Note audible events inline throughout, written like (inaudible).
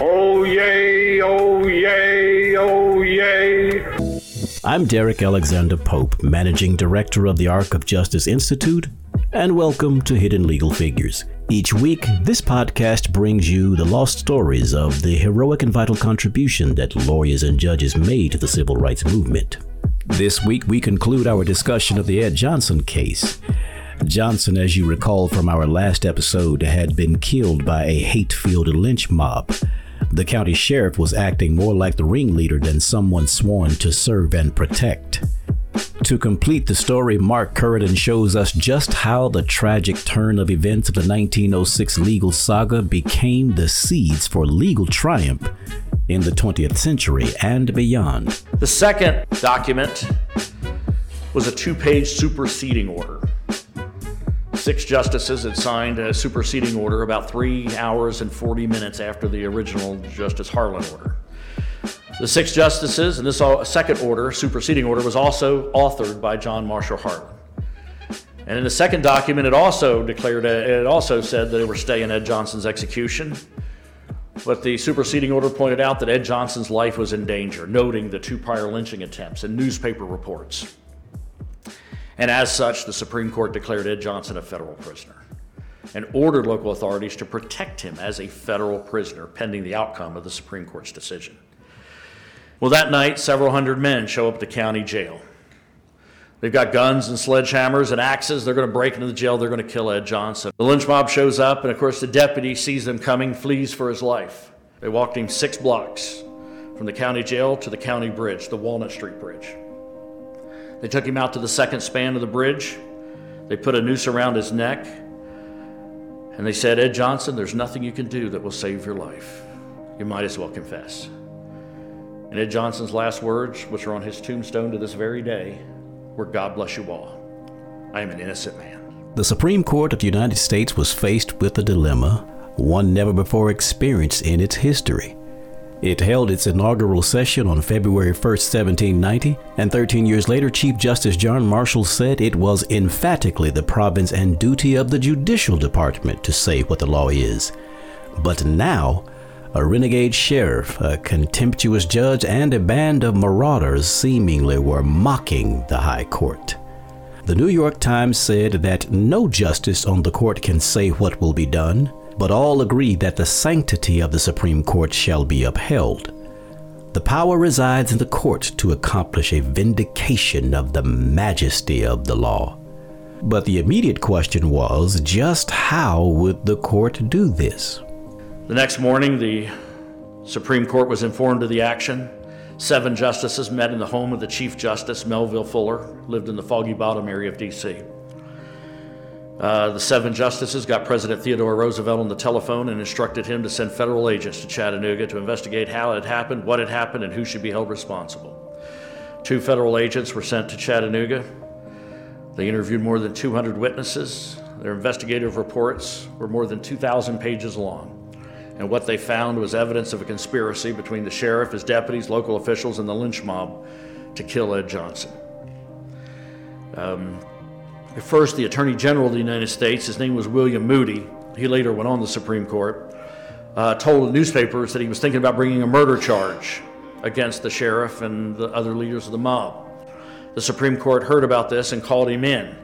Oh, yay, oh, yay, oh, yay. I'm Derek Alexander Pope, Managing Director of the Arc of Justice Institute, and welcome to Hidden Legal Figures. Each week, this podcast brings you the lost stories of the heroic and vital contribution that lawyers and judges made to the civil rights movement. This week, we conclude our discussion of the Ed Johnson case. Johnson, as you recall from our last episode, had been killed by a hate filled lynch mob. The county sheriff was acting more like the ringleader than someone sworn to serve and protect. To complete the story, Mark Curriden shows us just how the tragic turn of events of the 1906 legal saga became the seeds for legal triumph in the 20th century and beyond. The second document was a two page superseding order. Six justices had signed a superseding order about three hours and 40 minutes after the original Justice Harlan order. The six justices, and this uh, second order, superseding order, was also authored by John Marshall Harlan. And in the second document, it also declared, uh, it also said that they were staying Ed Johnson's execution. But the superseding order pointed out that Ed Johnson's life was in danger, noting the two prior lynching attempts and newspaper reports. And as such, the Supreme Court declared Ed Johnson a federal prisoner and ordered local authorities to protect him as a federal prisoner pending the outcome of the Supreme Court's decision. Well, that night, several hundred men show up at the county jail. They've got guns and sledgehammers and axes. They're going to break into the jail. They're going to kill Ed Johnson. The lynch mob shows up, and of course, the deputy sees them coming, flees for his life. They walked him six blocks from the county jail to the county bridge, the Walnut Street Bridge. They took him out to the second span of the bridge. They put a noose around his neck. And they said, Ed Johnson, there's nothing you can do that will save your life. You might as well confess. And Ed Johnson's last words, which are on his tombstone to this very day, were God bless you all. I am an innocent man. The Supreme Court of the United States was faced with a dilemma, one never before experienced in its history. It held its inaugural session on February 1, 1790, and 13 years later, Chief Justice John Marshall said it was emphatically the province and duty of the Judicial Department to say what the law is. But now, a renegade sheriff, a contemptuous judge, and a band of marauders seemingly were mocking the High Court. The New York Times said that no justice on the court can say what will be done, but all agree that the sanctity of the Supreme Court shall be upheld. The power resides in the court to accomplish a vindication of the majesty of the law. But the immediate question was just how would the court do this? The next morning, the Supreme Court was informed of the action. Seven justices met in the home of the Chief Justice, Melville Fuller, lived in the Foggy Bottom area of D.C. Uh, the seven justices got President Theodore Roosevelt on the telephone and instructed him to send federal agents to Chattanooga to investigate how it had happened, what had happened, and who should be held responsible. Two federal agents were sent to Chattanooga. They interviewed more than 200 witnesses. Their investigative reports were more than 2,000 pages long. And what they found was evidence of a conspiracy between the sheriff, his deputies, local officials, and the lynch mob to kill Ed Johnson. Um, First, the Attorney General of the United States, his name was William Moody, he later went on the Supreme Court, uh, told the newspapers that he was thinking about bringing a murder charge against the sheriff and the other leaders of the mob. The Supreme Court heard about this and called him in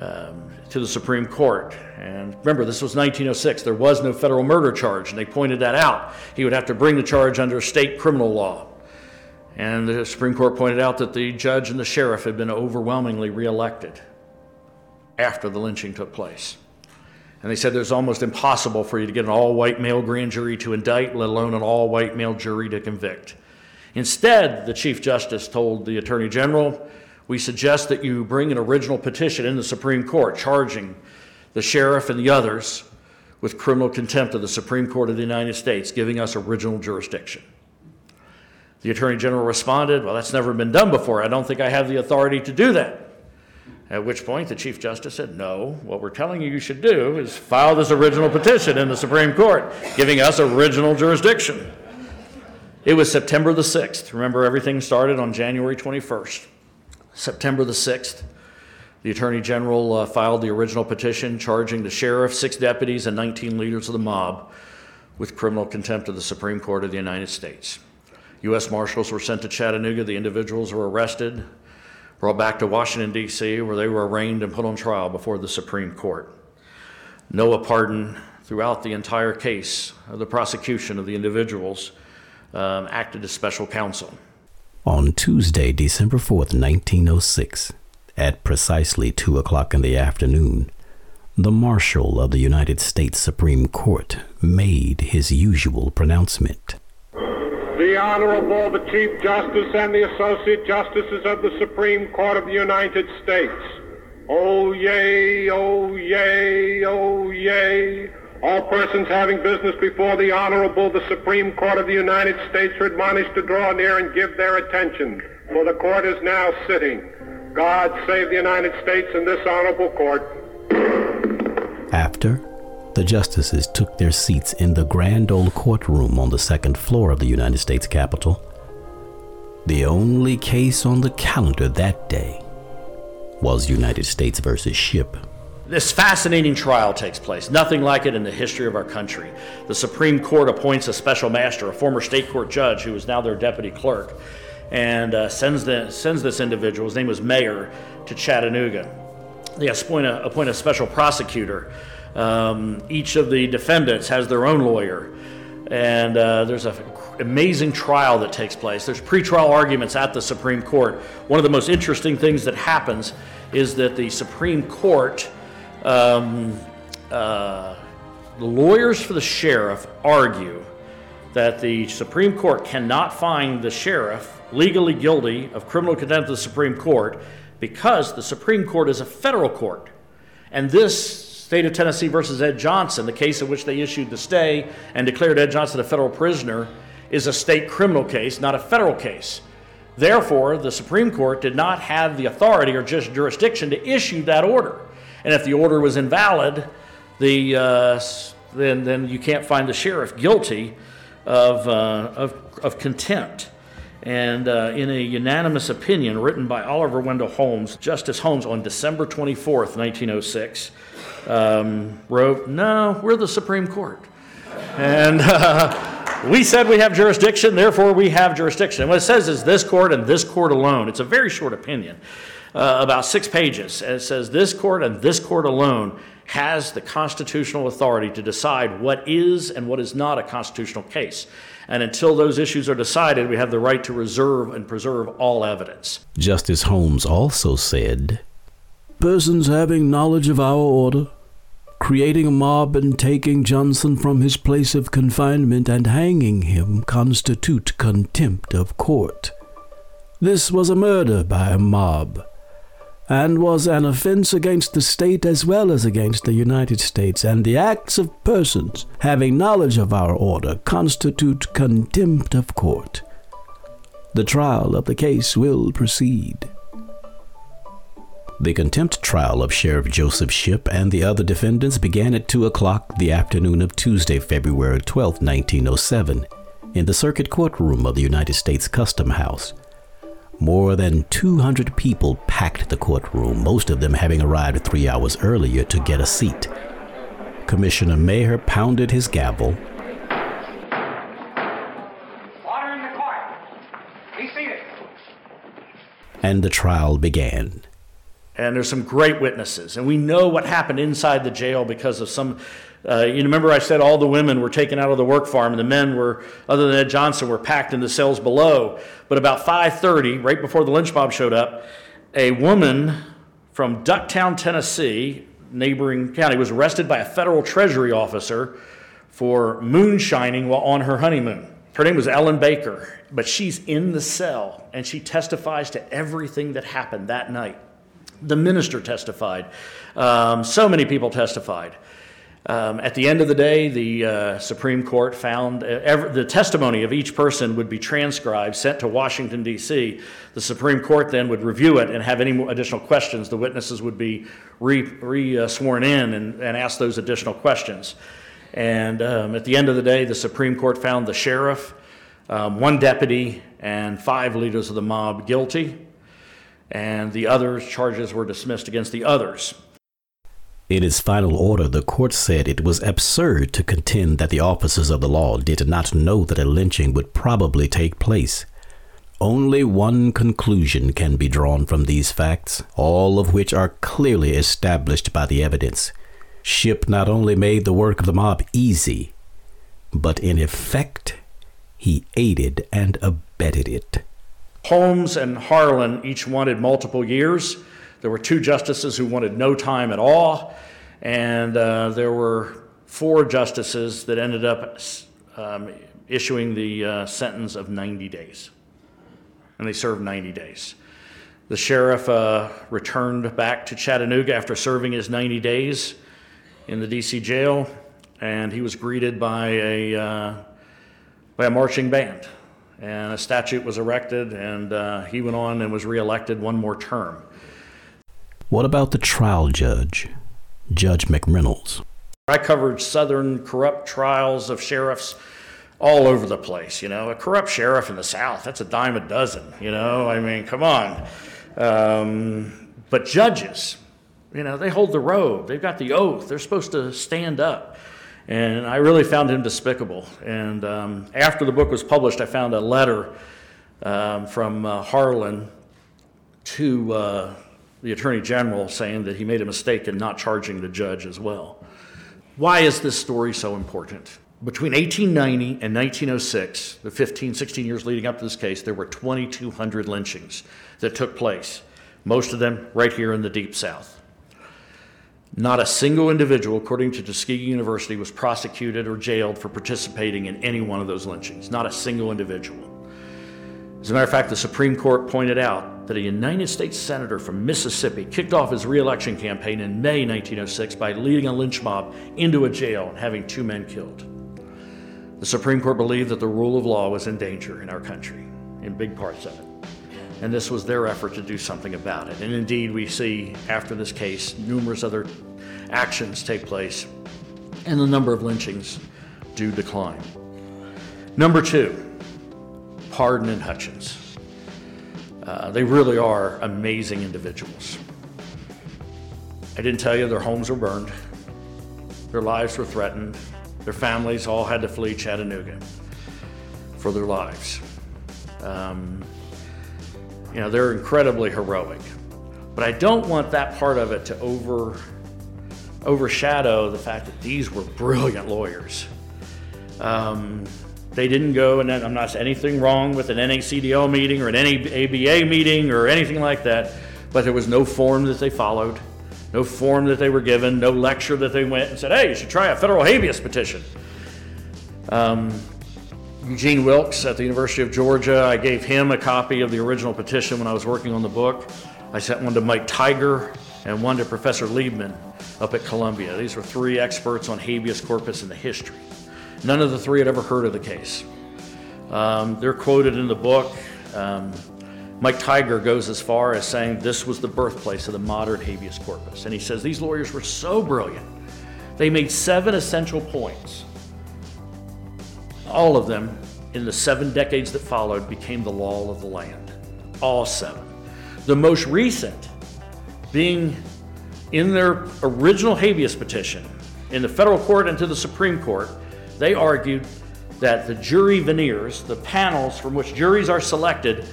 um, to the Supreme Court. And remember, this was 1906. There was no federal murder charge, and they pointed that out. He would have to bring the charge under state criminal law. And the Supreme Court pointed out that the judge and the sheriff had been overwhelmingly reelected after the lynching took place. And they said it's almost impossible for you to get an all white male grand jury to indict, let alone an all white male jury to convict. Instead, the Chief Justice told the Attorney General, We suggest that you bring an original petition in the Supreme Court charging the sheriff and the others with criminal contempt of the Supreme Court of the United States, giving us original jurisdiction. The Attorney General responded, Well, that's never been done before. I don't think I have the authority to do that. At which point the Chief Justice said, No, what we're telling you you should do is file this original petition in the Supreme Court, giving us original jurisdiction. It was September the 6th. Remember, everything started on January 21st. September the 6th, the Attorney General uh, filed the original petition charging the sheriff, six deputies, and 19 leaders of the mob with criminal contempt of the Supreme Court of the United States. U.S. Marshals were sent to Chattanooga. The individuals were arrested, brought back to Washington, D.C., where they were arraigned and put on trial before the Supreme Court. Noah Parden throughout the entire case of the prosecution of the individuals um, acted as special counsel. On Tuesday, December 4th, 1906, at precisely 2 o'clock in the afternoon, the Marshal of the United States Supreme Court made his usual pronouncement. The Honorable, the Chief Justice and the Associate Justices of the Supreme Court of the United States. Oh, yea, oh, yea, oh, yea. All persons having business before the Honorable, the Supreme Court of the United States are admonished to draw near and give their attention, for the court is now sitting. God save the United States and this honorable court. After, the justices took their seats in the grand old courtroom on the second floor of the United States Capitol. The only case on the calendar that day was United States versus Shipp. This fascinating trial takes place, nothing like it in the history of our country. The Supreme Court appoints a special master, a former state court judge who is now their deputy clerk, and uh, sends, the, sends this individual, his name was Maher, to Chattanooga they appoint a, appoint a special prosecutor. Um, each of the defendants has their own lawyer. And uh, there's an amazing trial that takes place. There's pretrial arguments at the Supreme Court. One of the most interesting things that happens is that the Supreme Court, um, uh, the lawyers for the sheriff argue that the Supreme Court cannot find the sheriff legally guilty of criminal contempt of the Supreme Court because the Supreme Court is a federal court. And this State of Tennessee versus Ed Johnson, the case in which they issued the stay and declared Ed Johnson a federal prisoner, is a state criminal case, not a federal case. Therefore, the Supreme Court did not have the authority or just jurisdiction to issue that order. And if the order was invalid, the, uh, then, then you can't find the sheriff guilty of, uh, of, of contempt. And uh, in a unanimous opinion written by Oliver Wendell Holmes, Justice Holmes on December 24th, 1906, um, wrote, No, we're the Supreme Court. And uh, we said we have jurisdiction, therefore we have jurisdiction. And what it says is this court and this court alone. It's a very short opinion, uh, about six pages. And it says this court and this court alone has the constitutional authority to decide what is and what is not a constitutional case. And until those issues are decided, we have the right to reserve and preserve all evidence. Justice Holmes also said Persons having knowledge of our order, creating a mob and taking Johnson from his place of confinement and hanging him constitute contempt of court. This was a murder by a mob and was an offense against the state as well as against the United States, and the acts of persons having knowledge of our order constitute contempt of court. The trial of the case will proceed. The contempt trial of Sheriff Joseph Shipp and the other defendants began at 2 o'clock the afternoon of Tuesday, February 12, 1907, in the circuit courtroom of the United States Custom House. More than 200 people packed the courtroom, most of them having arrived three hours earlier to get a seat. Commissioner Maher pounded his gavel. Order in the court. Be seated. And the trial began. And there's some great witnesses. And we know what happened inside the jail because of some uh, you remember I said all the women were taken out of the work farm and the men were, other than Ed Johnson, were packed in the cells below. But about 5:30, right before the lynch mob showed up, a woman from Ducktown, Tennessee, neighboring county, was arrested by a federal treasury officer for moonshining while on her honeymoon. Her name was Ellen Baker, but she's in the cell and she testifies to everything that happened that night. The minister testified. Um, so many people testified. Um, at the end of the day, the uh, Supreme Court found uh, the testimony of each person would be transcribed, sent to Washington, D.C. The Supreme Court then would review it and have any additional questions. The witnesses would be re, re uh, sworn in and, and ask those additional questions. And um, at the end of the day, the Supreme Court found the sheriff, um, one deputy, and five leaders of the mob guilty, and the other charges were dismissed against the others. In its final order, the court said it was absurd to contend that the officers of the law did not know that a lynching would probably take place. Only one conclusion can be drawn from these facts, all of which are clearly established by the evidence. Shipp not only made the work of the mob easy, but in effect, he aided and abetted it. Holmes and Harlan each wanted multiple years. There were two justices who wanted no time at all, and uh, there were four justices that ended up um, issuing the uh, sentence of 90 days. And they served 90 days. The sheriff uh, returned back to Chattanooga after serving his 90 days in the DC jail, and he was greeted by a, uh, by a marching band. And a statue was erected, and uh, he went on and was reelected one more term. What about the trial judge, Judge McReynolds? I covered southern corrupt trials of sheriffs all over the place. You know, a corrupt sheriff in the South, that's a dime a dozen. You know, I mean, come on. Um, but judges, you know, they hold the robe, they've got the oath, they're supposed to stand up. And I really found him despicable. And um, after the book was published, I found a letter um, from uh, Harlan to uh, the Attorney General saying that he made a mistake in not charging the judge as well. Why is this story so important? Between 1890 and 1906, the 15, 16 years leading up to this case, there were 2,200 lynchings that took place, most of them right here in the Deep South. Not a single individual, according to Tuskegee University, was prosecuted or jailed for participating in any one of those lynchings. Not a single individual. As a matter of fact, the Supreme Court pointed out that a United States Senator from Mississippi kicked off his reelection campaign in May 1906 by leading a lynch mob into a jail and having two men killed. The Supreme Court believed that the rule of law was in danger in our country, in big parts of it and this was their effort to do something about it. And indeed, we see after this case numerous other actions take place, and the number of lynchings do decline. Number two, Parden and Hutchins. Uh, they really are amazing individuals. I didn't tell you their homes were burned, their lives were threatened, their families all had to flee Chattanooga for their lives. Um, you know, they're incredibly heroic. But I don't want that part of it to over overshadow the fact that these were brilliant lawyers. Um, they didn't go, and I'm not saying anything wrong with an NACDL meeting or an ABA meeting or anything like that, but there was no form that they followed, no form that they were given, no lecture that they went and said, hey, you should try a federal habeas petition. Um, Eugene Wilkes at the University of Georgia. I gave him a copy of the original petition when I was working on the book. I sent one to Mike Tigar and one to Professor Liebman up at Columbia. These were three experts on habeas corpus in the history. None of the three had ever heard of the case. Um, they're quoted in the book. Um, Mike Tigar goes as far as saying this was the birthplace of the modern habeas corpus. And he says these lawyers were so brilliant. They made seven essential points all of them, in the seven decades that followed, became the law of the land. All seven. The most recent being in their original habeas petition in the federal court and to the Supreme Court, they argued that the jury venires, the panels from which juries are selected,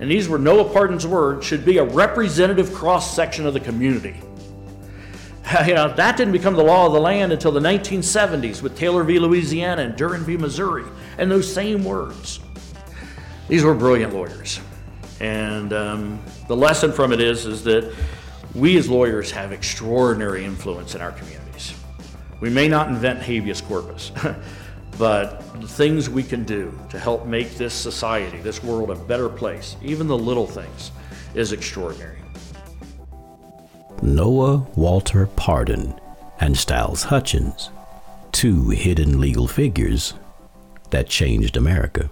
and these were Noah Parden's words, should be a representative cross section of the community. (laughs) You know, that didn't become the law of the land until the 1970s with Taylor v. Louisiana and Duren v. Missouri, and those same words. These were brilliant lawyers. And um, the lesson from it is, is that we as lawyers have extraordinary influence in our communities. We may not invent habeas corpus, (laughs) but the things we can do to help make this society, this world, a better place, even the little things, is extraordinary. Noah Walter Parden and Styles Hutchins, two hidden legal figures that changed America.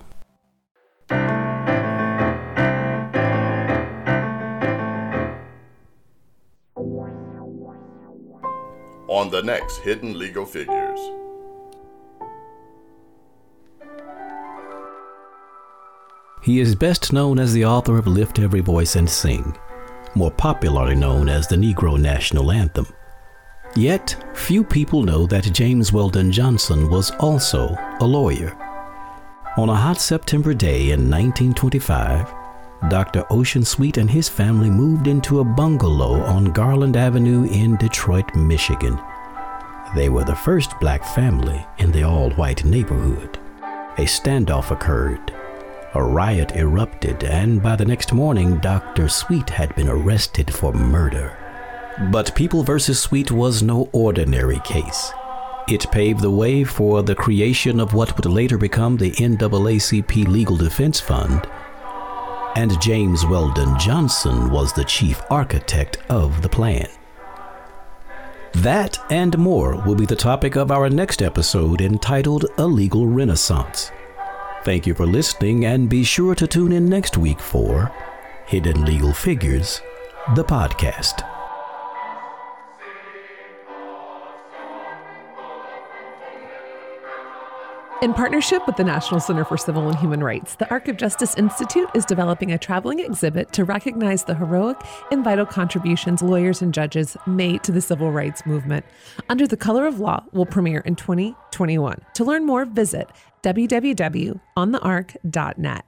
On the next Hidden Legal Figures. He is best known as the author of Lift Every Voice and Sing more popularly known as the Negro National Anthem. Yet, few people know that James Weldon Johnson was also a lawyer. On a hot September day in 1925, Dr. Ossian Sweet and his family moved into a bungalow on Garland Avenue in Detroit, Michigan. They were the first black family in the all white neighborhood. A standoff occurred. A riot erupted, and by the next morning, Dr. Sweet had been arrested for murder. But People vs. Sweet was no ordinary case. It paved the way for the creation of what would later become the NAACP Legal Defense Fund, and James Weldon Johnson was the chief architect of the plan. That and more will be the topic of our next episode entitled A Legal Renaissance. Thank you for listening, and be sure to tune in next week for Hidden Legal Figures, the podcast. In partnership with the National Center for Civil and Human Rights, the Arc of Justice Institute is developing a traveling exhibit to recognize the heroic and vital contributions lawyers and judges made to the civil rights movement. Under the Color of Law will premiere in 2021. To learn more, visit www.onthearc.net.